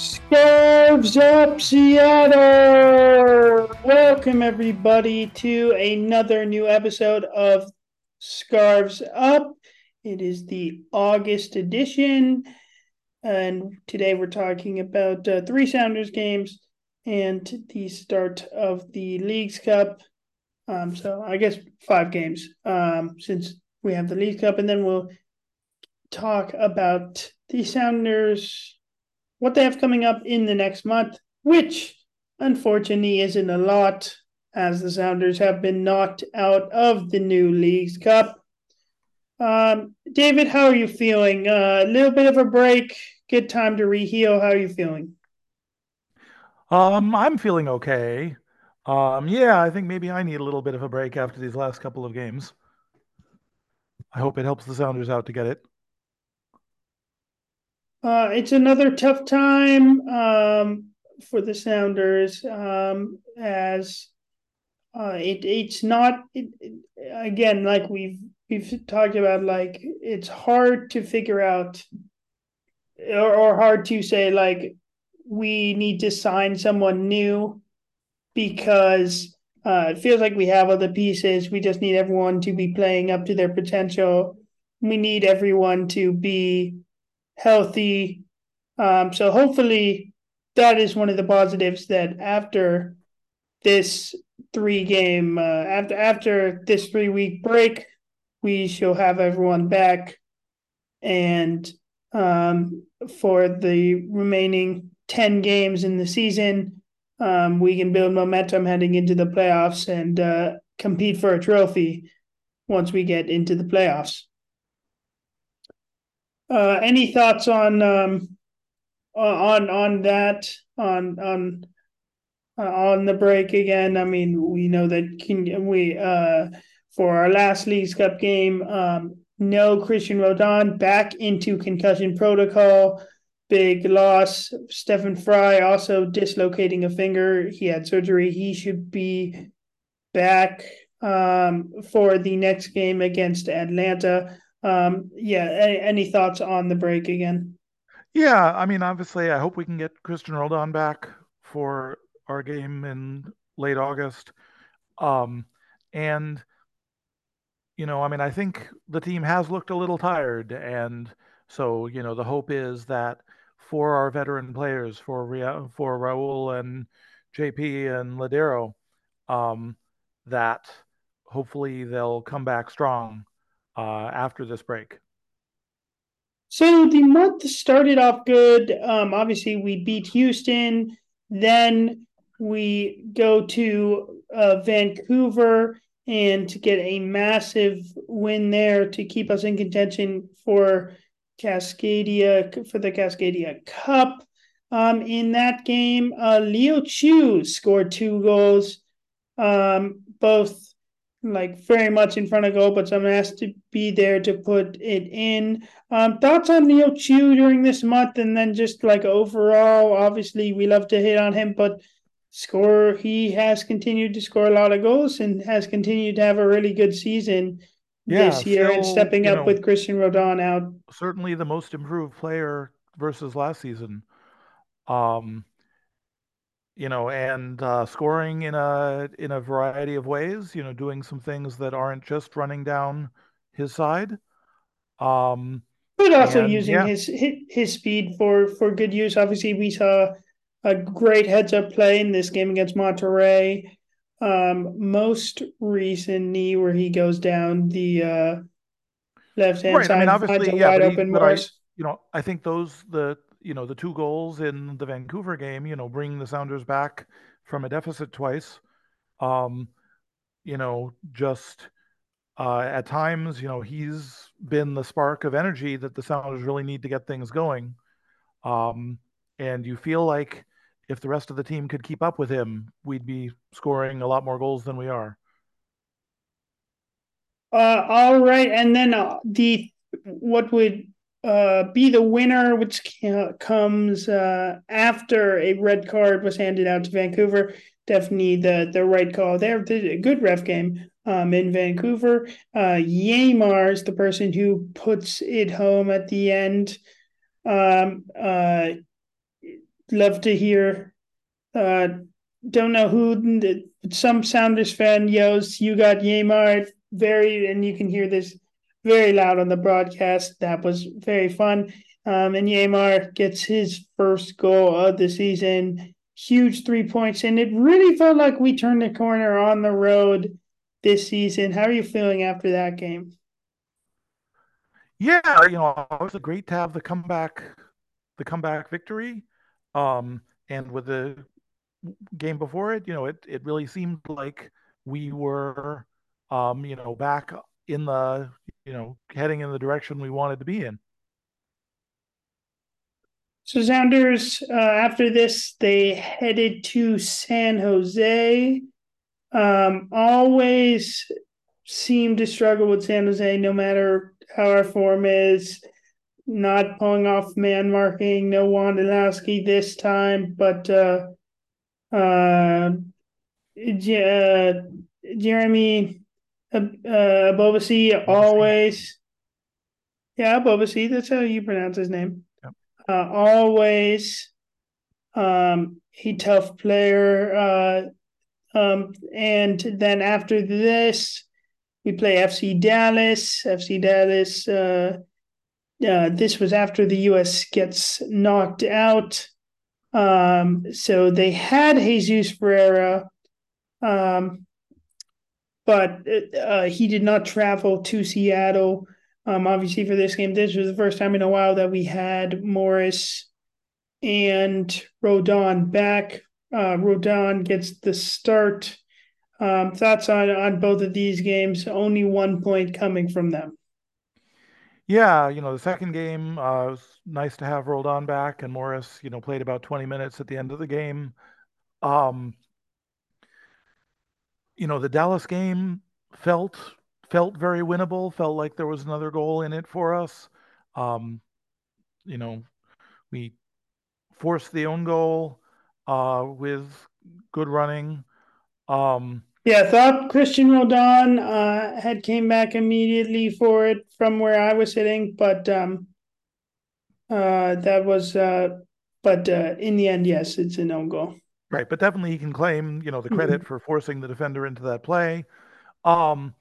Scarves Up Seattle! Welcome, everybody, to another new episode of Scarves Up. It is the August edition, and today we're talking about uh, three Sounders games and the start of the Leagues Cup. Um, so, I guess five games um, since we have the Leagues Cup, and then we'll talk about the Sounders what they have coming up in the next month, which unfortunately isn't a lot, as the Sounders have been knocked out of the new Leagues Cup. Um, David, how are you feeling? A uh, little bit of a break, good time to reheal. How are you feeling? Um, I'm feeling okay. Um, yeah, I think maybe I need a little bit of a break after these last couple of games. I hope it helps the Sounders out to get it. Uh, it's another tough time um, for the Sounders um, as uh, it it's not it, it, again like we've we've talked about like it's hard to figure out or, or hard to say like we need to sign someone new because uh, it feels like we have other pieces. We just need everyone to be playing up to their potential. We need everyone to be healthy. Um, so hopefully that is one of the positives that after this three game uh, after after this three week break, we shall have everyone back, and um, for the remaining ten games in the season, um, we can build momentum heading into the playoffs and uh, compete for a trophy once we get into the playoffs. Uh, any thoughts on um, on on that on on uh, on the break again? I mean, we know that can, we uh, for our last Leagues Cup game, um, no Cristian Roldan back into concussion protocol. Big loss. Stefan Frei also dislocating a finger. He had surgery. He should be back um, for the next game against Atlanta. Um, yeah, any, any thoughts on the break again? Yeah, I mean, obviously, I hope we can get Cristian Roldan back for our game in late August. Um, and you know, I mean, I think the team has looked a little tired, and so you know, the hope is that for our veteran players, for for Raul and JP and Lodeiro, um, that hopefully they'll come back strong uh, after this break? So the month started off good. Um, obviously, we beat Houston. Then we go to uh, Vancouver and to get a massive win there to keep us in contention for Cascadia for the Cascadia Cup. Um, in that game, uh, Leo Chu scored two goals, um, both like very much in front of goal, but someone has to be there to put it in. Um, thoughts on Leo Chu during this month, and then just like overall, obviously we love to hit on him, but score he has continued to score a lot of goals and has continued to have a really good season yeah, this year still, and stepping up know, with Cristian Roldan out. Certainly the most improved player versus last season. Um, you know, and uh, scoring in a in a variety of ways. You know, doing some things that aren't just running down his side. Um, but also and, using yeah. his his speed for for good use. Obviously, we saw a great heads up play in this game against Monterrey. Um, most recently, where he goes down the uh, left hand right. side, I mean, obviously, yeah, wide open I, you know, I think those the you know the two goals in the Vancouver game, you know, bring the Sounders back from a deficit twice. Um, you know, just uh, at times, you know, he's been the spark of energy that the Sounders really need to get things going. Um, and you feel like if the rest of the team could keep up with him, we'd be scoring a lot more goals than we are. Uh, all right, and then uh, the what would uh, be the winner, which comes uh, after a red card was handed out to Vancouver. Definitely the the right call there. A good ref game um, in Vancouver. Uh, Yeimar is the person who puts it home at the end. Um, uh, love to hear. Uh, don't know who some Sounders fan yells. You got Yeimar!" very, and you can hear this very loud on the broadcast. That was very fun. Um, and Yeimar gets his first goal of the season. Huge three points, and it really felt like we turned the corner on the road this season. How are you feeling after that game? Yeah, you know, it was great to have the comeback, the comeback victory. Um, and with the game before it, you know, it it really seemed like we were, um, you know, back in the, you know, heading in the direction we wanted to be in. So Sounders, uh, after this, they headed to San Jose. Um, always seem to struggle with San Jose, no matter how our form is. Not pulling off man marking, no Wondolowski this time, but uh, uh, uh, Jeremy uh, uh, Bobasi always. Yeah, Bobasi, that's how you pronounce his name. Yep. Uh, always um, a tough player. Uh, um, and then after this, we play FC Dallas. FC Dallas. Uh, uh, this was after the U.S. gets knocked out. Um, so they had Jesus Ferreira, um, but uh, he did not travel to Seattle. Um, obviously, for this game, this was the first time in a while that we had Morris and Roldan back. Uh, Roldan gets the start. Um, thoughts on on both of these games? Only one point coming from them. Yeah, you know, the second game uh, was nice to have Roldan back, and Morris, you know, played about 20 minutes at the end of the game. Um, you know, the Dallas game felt felt very winnable. Felt like there was another goal in it for us. Um, you know, we forced the own goal uh, with good running. Um, yeah, I thought Cristian Roldan uh, had came back immediately for it from where I was sitting, but um, uh, that was, uh, but uh, in the end, yes, it's an own goal. Right, but definitely he can claim, you know, the credit mm-hmm. for forcing the defender into that play. Um,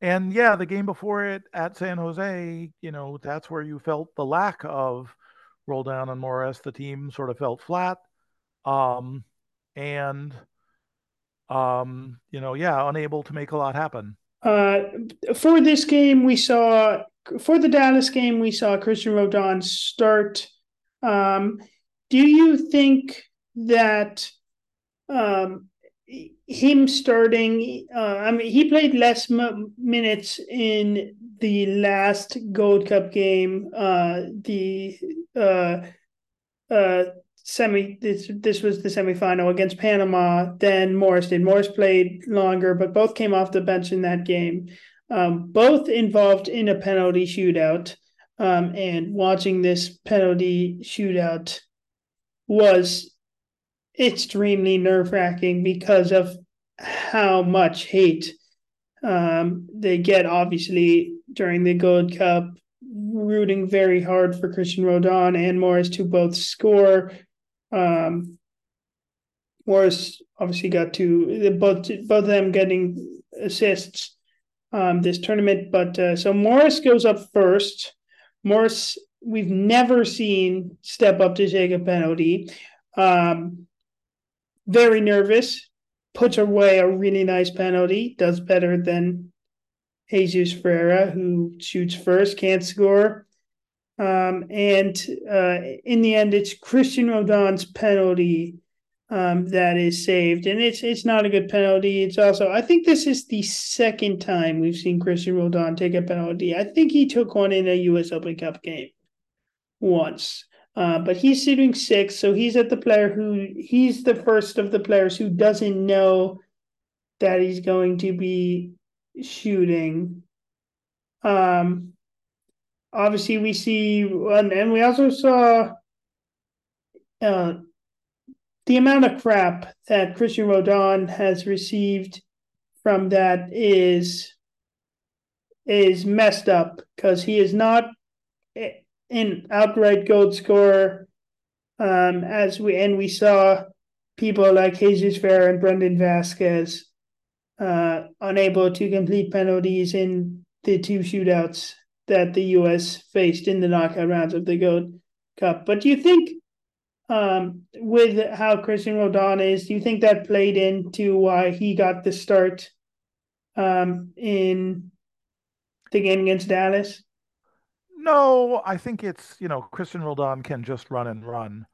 and yeah, the game before it at San Jose, you know, that's where you felt the lack of Roldan and Morris. The team sort of felt flat. Um, and um, you know, yeah, unable to make a lot happen. Uh, for this game, we saw for the Dallas game, we saw Cristian Roldan start. Um, do you think that um, him starting? Uh, I mean, he played less m- minutes in the last Gold Cup game. Uh, the uh, uh, semi this this was the semifinal against Panama. Then Morris did. Morris played longer, but both came off the bench in that game. Um, both involved in a penalty shootout. Um, and watching this penalty shootout was extremely nerve wracking because of how much hate um, they get, obviously, during the Gold Cup, rooting very hard for Cristian Roldan and Morris to both score. Um, Morris obviously got to both both of them getting assists um, this tournament, but uh, so Morris goes up first. Morris, we've never seen step up to take a penalty. Um, very nervous, puts away a really nice penalty, does better than Jesus Ferreira, who shoots first, can't score. Um, and uh, in the end, it's Cristian Roldan's penalty um, that is saved, and it's it's not a good penalty. It's also I think this is the second time we've seen Cristian Roldan take a penalty. I think he took one in a U.S. Open Cup game once. Uh, but he's shooting six, so he's at the player who he's the first of the players who doesn't know that he's going to be shooting. Um, obviously we see and, and we also saw uh, the amount of crap that Cristian Roldan has received from that is is messed up because he is not an outright gold scorer. Um, as we and we saw people like Jesus Ferreira and Brandon Vazquez uh, unable to complete penalties in the two shootouts that the U.S. faced in the knockout rounds of the Gold Cup. But do you think, um, with how Cristian Roldan is, do you think that played into why he got the start um, in the game against Dallas? No, I think it's, you know, Cristian Roldan can just run and run.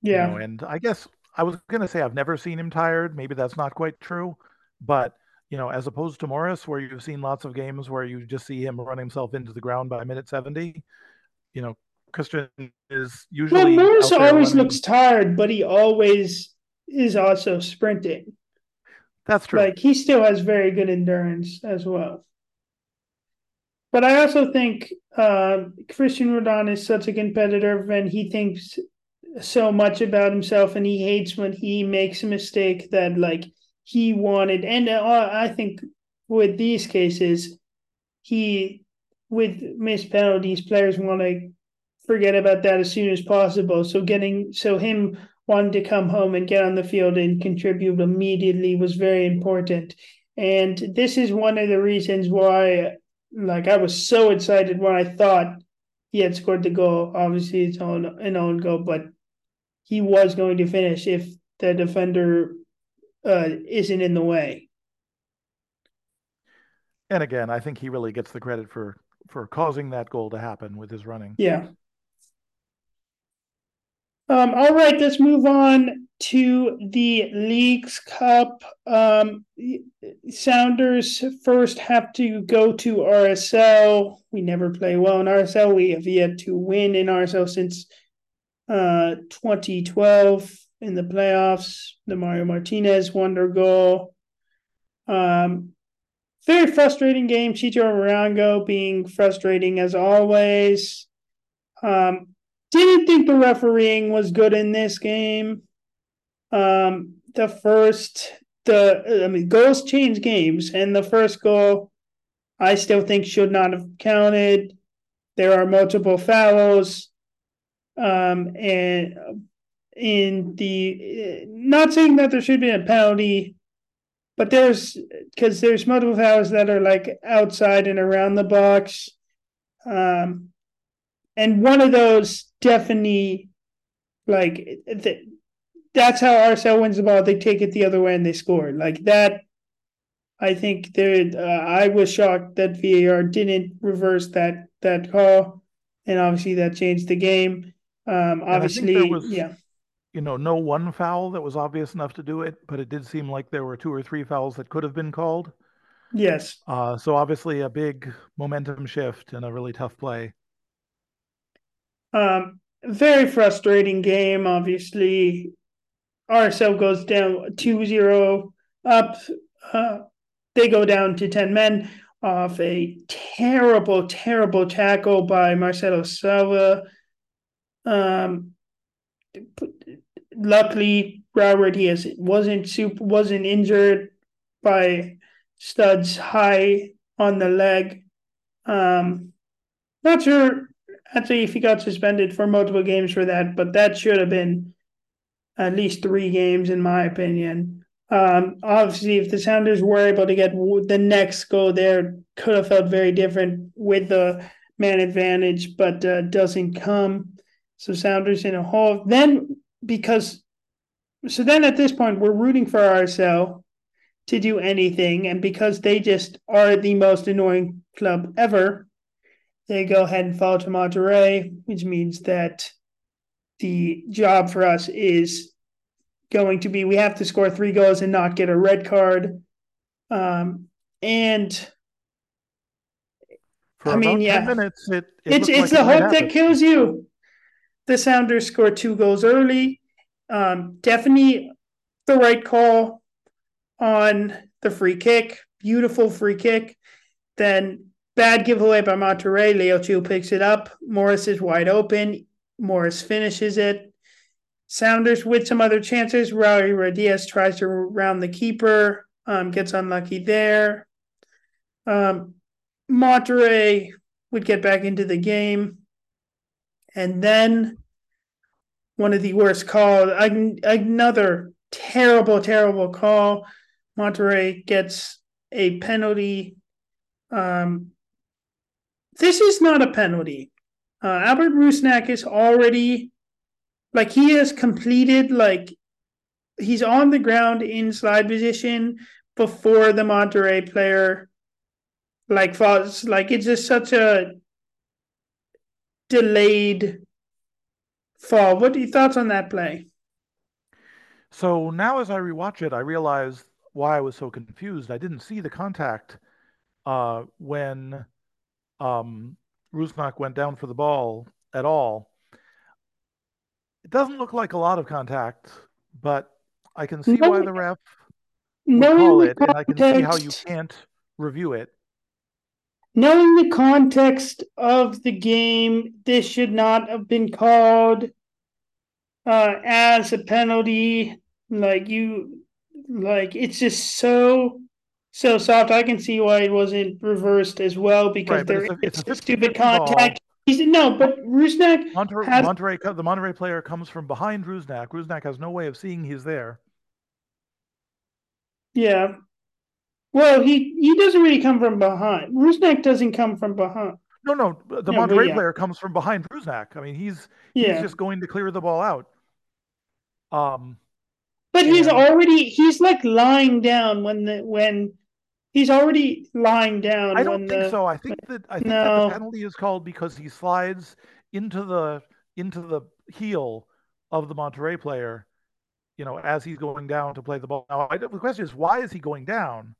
Yeah. You know, and I guess I was going to say I've never seen him tired. Maybe that's not quite true. But, you know, as opposed to Morris, where you've seen lots of games where you just see him run himself into the ground by minute 70, you know, Cristian is usually. Well, Morris always running. looks tired, but he always is also sprinting. That's true. Like he still has very good endurance as well. But I also think uh, Cristian Roldan is such a competitor, and he thinks so much about himself, and he hates when he makes a mistake that like he wanted. And uh, I think with these cases, he with missed penalties, players want to forget about that as soon as possible. So getting so him wanting to come home and get on the field and contribute immediately was very important. And this is one of the reasons why like I was so excited when I thought he had scored the goal. Obviously it's on an own goal, but he was going to finish if the defender uh, isn't in the way. And again, I think he really gets the credit for for causing that goal to happen with his running. Yeah. Um, all right, let's move on to the Leagues Cup. Um, Sounders first have to go to RSL. We never play well in RSL. We have yet to win in RSL since uh, 2012 in the playoffs. The Mario Martinez wonder goal. Um, very frustrating game. Chicho Arango being frustrating as always. Um, didn't think the refereeing was good in this game. Um, the first, the I mean, goals change games, and the first goal, I still think should not have counted. There are multiple fouls, um, and in the not saying that there should be a penalty, but there's because there's multiple fouls that are like outside and around the box. Um, and one of those definitely like th- that's how RSL wins the ball. They take it the other way and they score. Like that, I think there. Uh, I was shocked that VAR didn't reverse that that call, and obviously that changed the game. Um, obviously, was, yeah. You know, no one foul that was obvious enough to do it, but it did seem like there were two or three fouls that could have been called. Yes. Uh, so obviously a big momentum shift and a really tough play. Um, very frustrating game. Obviously, RSL goes down 2-0 up. Uh, they go down to 10 men off a terrible, terrible tackle by Marcelo Silva. Um, luckily, Robert Diaz wasn't super, wasn't injured by studs high on the leg. Um, not sure actually if he got suspended for multiple games for that, but that should have been at least three games in my opinion. Um, obviously, if the Sounders were able to get the next goal there, could have felt very different with the man advantage, but uh, doesn't come. So Sounders in a hole. Then because so then at this point we're rooting for RSL to do anything, and because they just are the most annoying club ever, they go ahead and fall to Monterrey, which means that the job for us is going to be we have to score three goals and not get a red card. Um, and for I mean, yeah, minutes, it, it it's it's like the hope that kills you. The Sounders scored two goals early. Um, definitely the right call on the free kick. Beautiful free kick. Then Bad giveaway by Monterrey. Leo Chu picks it up. Morris is wide open. Morris finishes it. Sounders with some other chances. Raul Rodriguez tries to round the keeper, um, gets unlucky there. Um, Monterrey would get back into the game. And then one of the worst calls. Another terrible, terrible call. Monterrey gets a penalty. Um, this is not a penalty. Uh, Albert Rusnak is already like he has completed like he's on the ground in slide position before the Monterrey player like falls. Like it's just such a delayed fall. What are your thoughts on that play? So now, as I rewatch it, I realize why I was so confused. I didn't see the contact uh, when um, Rusnak went down for the ball at all. It doesn't look like a lot of contact, but I can see why the ref would call it, and I can see how you can't review it. Knowing the context of the game, this should not have been called uh, as a penalty. Like you, like it's just so so soft. I can see why it wasn't reversed as well because right, there is a, stupid contact. He's, no, but Rusnak Monterrey, has... Monterrey, the Monterrey player comes from behind Rusnak. Rusnak has no way of seeing he's there. Yeah. Well, he he doesn't really come from behind. Rusnak doesn't come from behind. No, no, the no, Monterrey yeah. player comes from behind Rusnak. I mean, he's he's just going to clear the ball out. Um, but and... he's already he's like lying down when the when he's already lying down. I don't think the, so. I think that I think no. that the penalty is called because he slides into the into the heel of the Monterrey player, you know, as he's going down to play the ball. Now, I, the question is, why is he going down?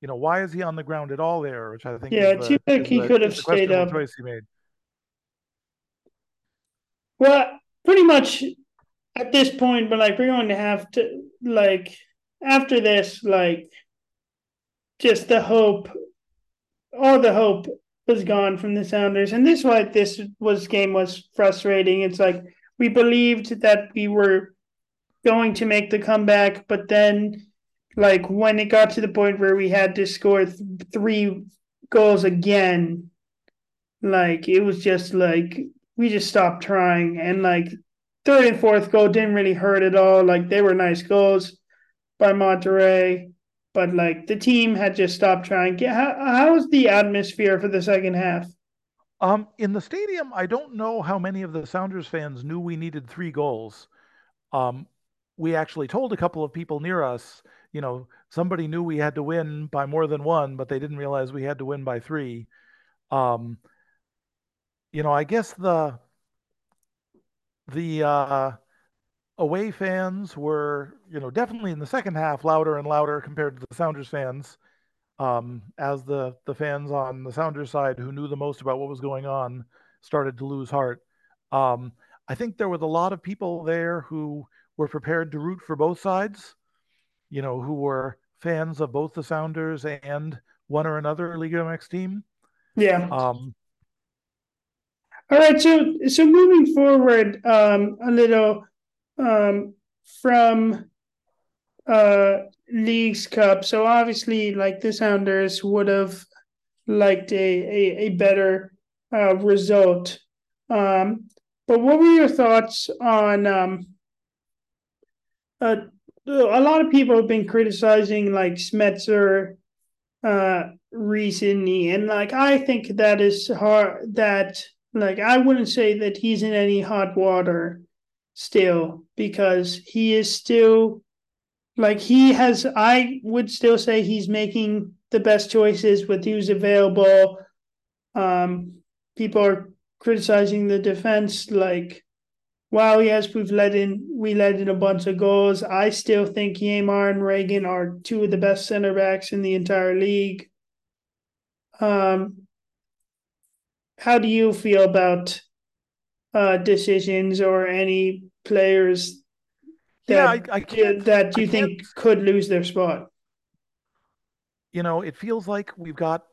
You know, why is he on the ground at all there? Which I think, yeah, it seems like he the, could have stayed up. Choice he made. Well, pretty much at this point, but like we're going to have to like after this, like just the hope, all the hope was gone from the Sounders, and this why this was game was frustrating. It's like we believed that we were going to make the comeback, but then like when it got to the point where we had to score th- three goals again, like it was just like we just stopped trying, and like third and fourth goal didn't really hurt at all. Like they were nice goals by Monterrey, but like the team had just stopped trying. How how was the atmosphere for the second half? Um, in the stadium, I don't know how many of the Sounders fans knew we needed three goals. Um, we actually told a couple of people near us, you know, somebody knew we had to win by more than one, but they didn't realize we had to win by three. Um, you know, I guess the the uh, away fans were, you know, definitely in the second half louder and louder compared to the Sounders fans. Um, as the the fans on the Sounders side who knew the most about what was going on started to lose heart. Um, I think there was a lot of people there who were prepared to root for both sides, you know, who were fans of both the Sounders and one or another Liga MX team. Yeah. Um, all right, so so moving forward um, a little um, from uh, Leagues Cup. So obviously, like the Sounders would have liked a a, a better uh, result. Um, but what were your thoughts on? Um, uh, a lot of people have been criticizing like Schmetzer uh, recently, and like I think that is hard that like I wouldn't say that he's in any hot water still because he is still like he has I would still say he's making the best choices with who's available. Um people are criticizing the defense like wow yes we've let in we let in a bunch of goals. I still think Yeimar and Ragen are two of the best center backs in the entire league. Um how do you feel about uh, decisions or any players that yeah, I, I that you think could lose their spot? You know, it feels like we've got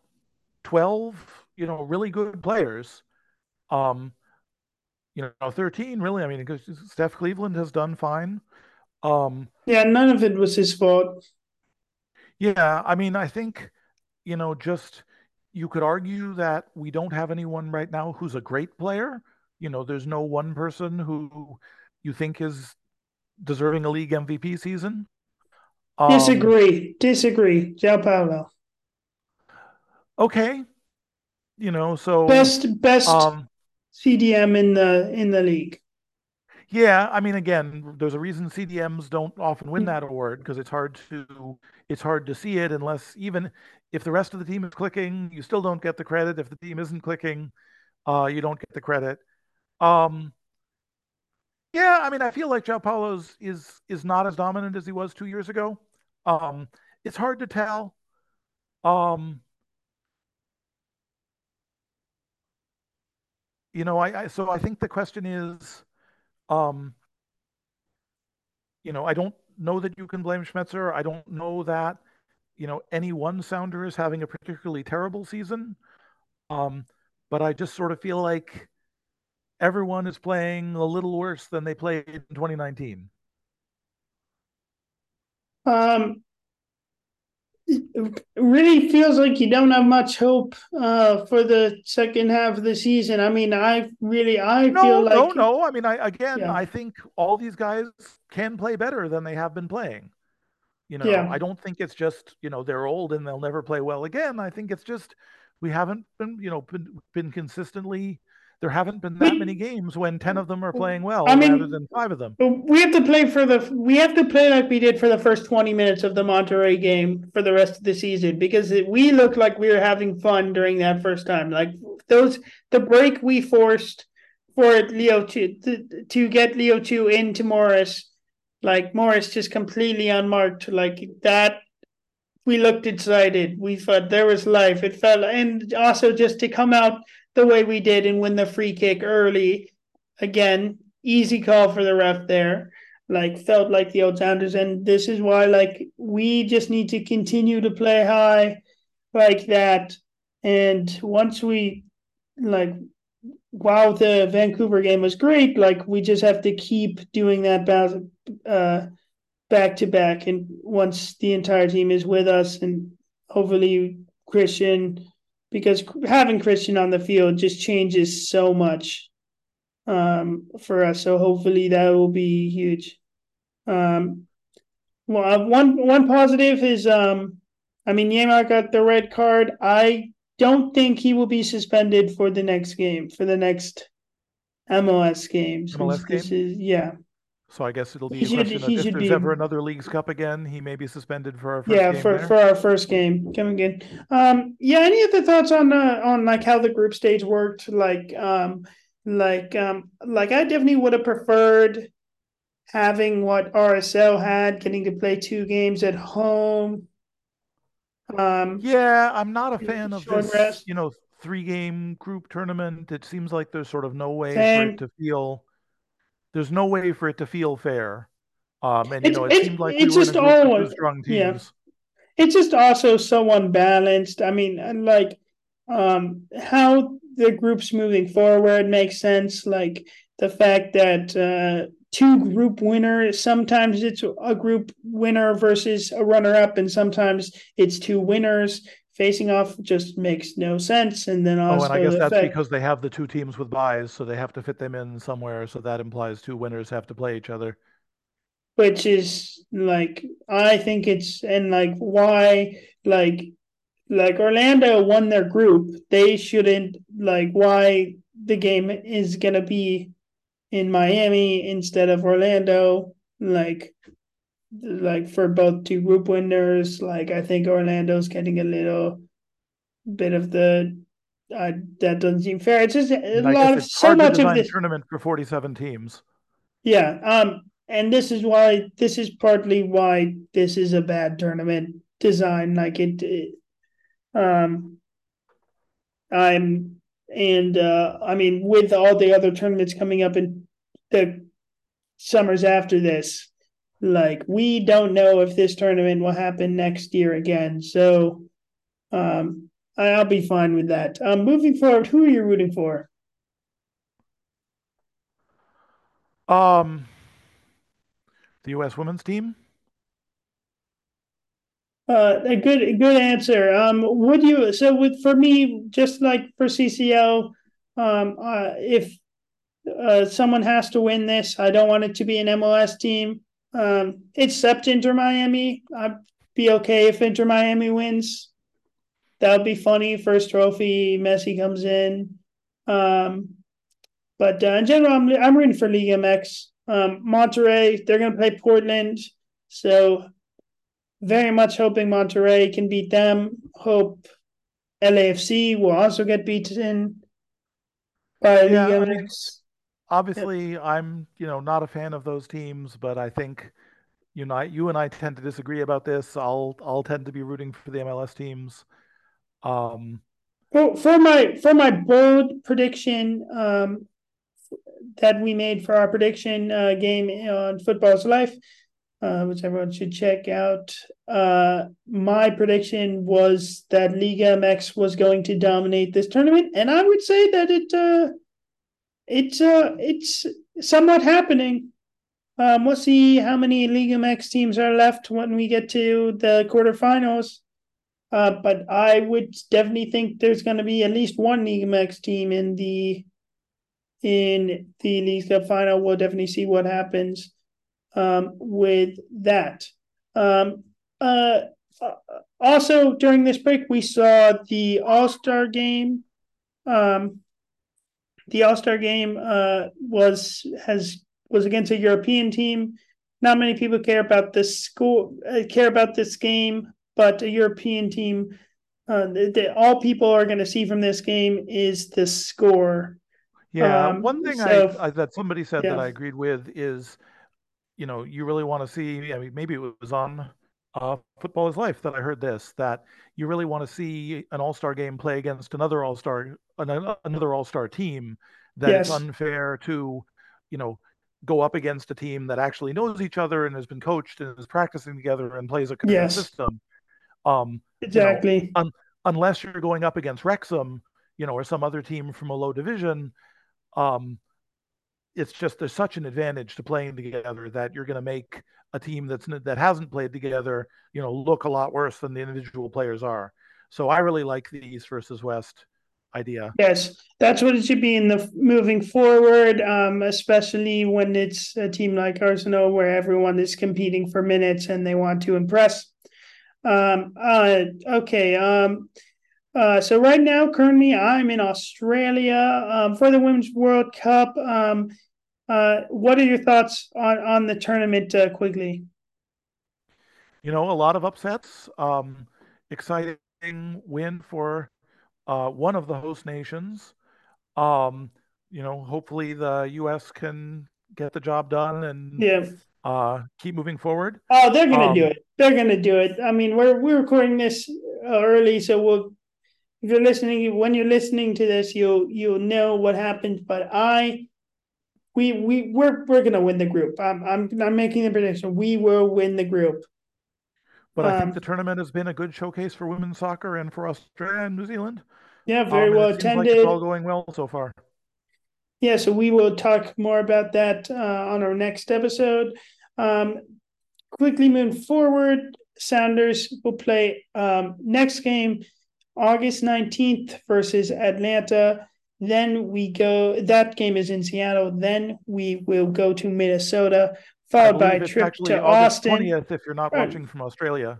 twelve, you know, really good players. Um, you know, thirteen really. I mean, because Steph Cleveland has done fine. Um, yeah, none of it was his fault. Yeah, I mean, I think you know, just you could argue that we don't have anyone right now who's a great player. You know, there's no one person who you think is deserving a league MVP season. Um, disagree. Disagree. João Paulo. Okay. You know, so best best um, CDM in the in the league. Yeah, I mean, again, there's a reason CDMs don't often win that award because it's hard to it's hard to see it unless even if the rest of the team is clicking, you still don't get the credit. If the team isn't clicking, uh, you don't get the credit. Um, yeah, I mean, I feel like João Paulo's is is not as dominant as he was two years ago. Um, it's hard to tell. Um, you know, I, I so I think the question is, um, you know, I don't know that you can blame Schmetzer. I don't know that, you know, any one sounder is having a particularly terrible season. Um, but I just sort of feel like everyone is playing a little worse than they played in 2019. Um, it really feels like you don't have much hope uh, for the second half of the season. I mean, I really, I no, feel like no, no. I mean, I again, yeah. I think all these guys can play better than they have been playing. You know, yeah. I don't think it's just you know they're old and they'll never play well again. I think it's just we haven't been you know been, been consistently there haven't been that many games when 10 of them are playing well I mean, rather than five of them. We have to play for the we have to play like we did for the first 20 minutes of the Monterrey game for the rest of the season because it, we looked like we were having fun during that first time. Like those the break we forced for Leo to to, to get Leo 2 into Morris like Morris just completely unmarked like that we looked excited. We thought there was life. It felt and also just to come out the way we did and win the free kick early. Again, easy call for the ref there. Like felt like the old Sounders, and this is why like we just need to continue to play high like that. And once we like while the Vancouver game was great, like we just have to keep doing that uh, back to back. And once the entire team is with us, and hopefully Cristian because having Cristian on the field just changes so much um, for us. So hopefully that will be huge. Um, well, uh, one one positive is, um, I mean, Yeimar got the red card. I don't think he will be suspended for the next game, for the next MLS game. MLS game? This is, yeah. So I guess it'll be he a question should, of if there's be, ever another Leagues Cup again, he may be suspended for our first yeah for, there. for our first game coming in. Um, yeah, any other thoughts on uh, on like how the group stage worked? Like um, like um, like I definitely would have preferred having what RSL had, getting to play two games at home. Um, yeah, I'm not a fan of this. Rest. You know, three game group tournament. It seems like there's sort of no way Same. for it to feel there's no way for it to feel fair. Um, and you it's, know, it seemed like we were in a group of strong teams. Yeah. It's just also so unbalanced. I mean, like um, how the group's moving forward makes sense. Like the fact that uh, two group winners, sometimes it's a group winner versus a runner up, and sometimes it's two winners facing off just makes no sense. And then also, oh, and I guess that's fact, because they have the two teams with buys, so they have to fit them in somewhere. So that implies two winners have to play each other. Which is like I think it's and like why like like Orlando won their group. They shouldn't like why the game is gonna be in Miami instead of Orlando. Like like for both two group winners. Like I think Orlando's getting a little bit of the uh, that doesn't seem fair. It's just a lot of so much of this tournament for forty seven teams. Yeah, um, and this is why this is partly why this is a bad tournament design. Like it, it um, I'm and uh, I mean with all the other tournaments coming up in the summers after this, like we don't know if this tournament will happen next year again. So um I'll be fine with that. Um moving forward, who are you rooting for? Um the US women's team. Uh, a good a good answer. Um, would you so with for me, just like for CCL, um, uh, if uh, someone has to win this. I don't want it to be an MLS team. Um, except Inter Miami. I'd be okay if Inter Miami wins. That would be funny. First trophy, Messi comes in. Um, but uh, in general, I'm, I'm rooting for Liga MX. Um, Monterrey, they're going to play Portland. So very much hoping Monterrey can beat them. Hope LAFC will also get beaten by yeah, Liga MX obviously I'm, you know, not a fan of those teams, but I think you know, you and I tend to disagree about this. I'll I'll tend to be rooting for the MLS teams. Um well, for my for my bold prediction um that we made for our prediction uh, game on Football's Life, uh, which everyone should check out. Uh, my prediction was that Liga MX was going to dominate this tournament, and I would say that it uh, it's uh it's somewhat happening. Um, we'll see how many Liga MX teams are left when we get to the quarterfinals. Uh, but I would definitely think there's going to be at least one Liga MX team in the in the League Cup final. We'll definitely see what happens um, with that. Um, uh, also, during this break, we saw the All Star game. Um, the All Star game uh, was has was against a European team. Not many people care about this school uh, care about this game, but a European team. Uh, the, the, all people are going to see from this game is the score. Yeah, um, one thing so, I, I, that somebody said yeah. that I agreed with is, you know, you really want to see. I mean, maybe it was on uh, Futbol is Life that I heard this that you really want to see an All Star game play against another All Star another All Star team. That yes. it's unfair to, you know, go up against a team that actually knows each other and has been coached and is practicing together and plays a yes. system. Um, exactly. You know, un- unless you're going up against Wrexham, you know, or some other team from a low division, um, it's just there's such an advantage to playing together that you're going to make a team that's that hasn't played together, you know, look a lot worse than the individual players are. So I really like the East versus West idea. Yes, that's what it should be in the moving forward, um, especially when it's a team like Arsenal where everyone is competing for minutes and they want to impress. Um, uh, okay. Um, uh, so right now, currently, I'm in Australia um, for the Women's World Cup. Um, uh, what are your thoughts on on the tournament, uh, quickly? You know, a lot of upsets. Um, exciting win for uh, one of the host nations. Um, you know, hopefully the U.S. can get the job done and yeah. uh, keep moving forward. Oh, they're gonna um, do it. They're gonna do it. I mean, we're we're recording this uh, early, so we'll. If you're listening, when you're listening to this, you'll you'll know what happened. But I we we we're we're gonna win the group. I'm I'm I'm making the prediction. We will win the group. But I think um, the tournament has been a good showcase for women's soccer and for Australia and New Zealand. Yeah, very um, well attended. Like it's all going well so far. Yeah, so we will talk more about that uh, on our next episode. Um, quickly moving forward, Sounders will play um, next game August 19th versus Atlanta. Then we go. That game is in Seattle. Then we will go to Minnesota, followed by a trip to August Austin. 20th if you're not watching from Australia.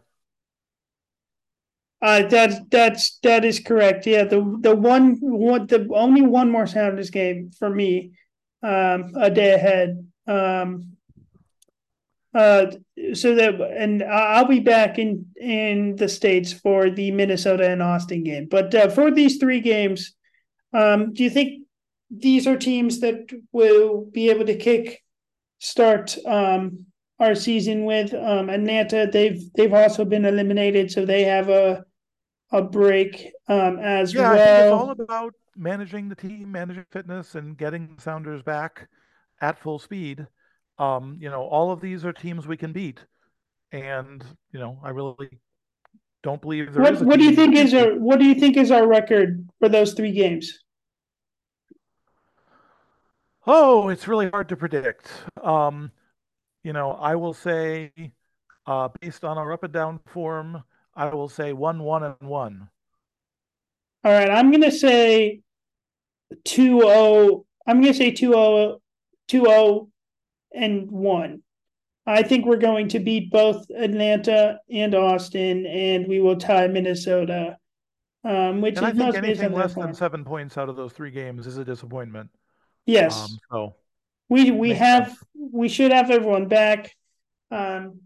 Uh, that's that's that is correct. Yeah, the the one one the only one more Sounders game for me, um, a day ahead. Um, uh, so that and I'll be back in in the states for the Minnesota and Austin game. But uh, for these three games, um, do you think these are teams that will be able to kick start um, our season with um, Atlanta? They've they've also been eliminated, so they have a a break um, as yeah, well. I think it's all about managing the team, managing fitness, and getting Sounders back at full speed. Um, you know, all of these are teams we can beat, and you know, I really don't believe there what, what do you think is our what do you think is our record for those three games? Oh, it's really hard to predict. Um, you know, I will say, uh, based on our up and down form, I will say one, one, and one. All right, I'm gonna say 2-0 I'm going to say 2-0, 2-0 and one. I think we're going to beat both Atlanta and Austin, and we will tie Minnesota. Um, which And I is think anything less than seven points out of those three games is a disappointment. Yes, Um, so we we have sense. we should have everyone back. Um,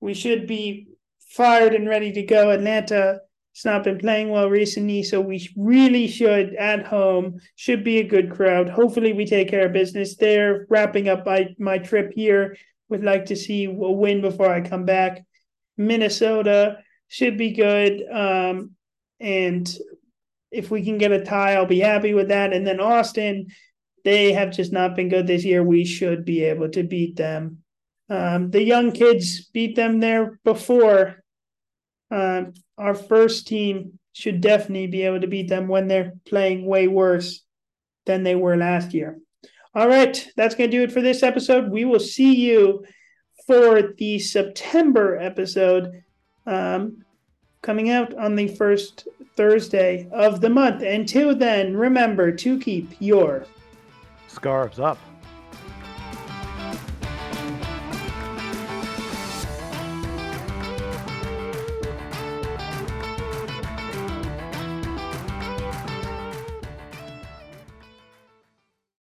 we should be fired and ready to go. Atlanta has not been playing well recently, so we really should at home should be a good crowd. Hopefully, we take care of business there. Wrapping up my my trip here, would like to see a win before I come back. Minnesota should be good, um, and if we can get a tie, I'll be happy with that. And then Austin, they have just not been good this year. We should be able to beat them. Um, the young kids beat them there before. Um, our first team should definitely be able to beat them when they're playing way worse than they were last year. All right, that's going to do it for this episode. We will see you for the September episode um, coming out on the first Thursday of the month. Until then, remember to keep your scarves up.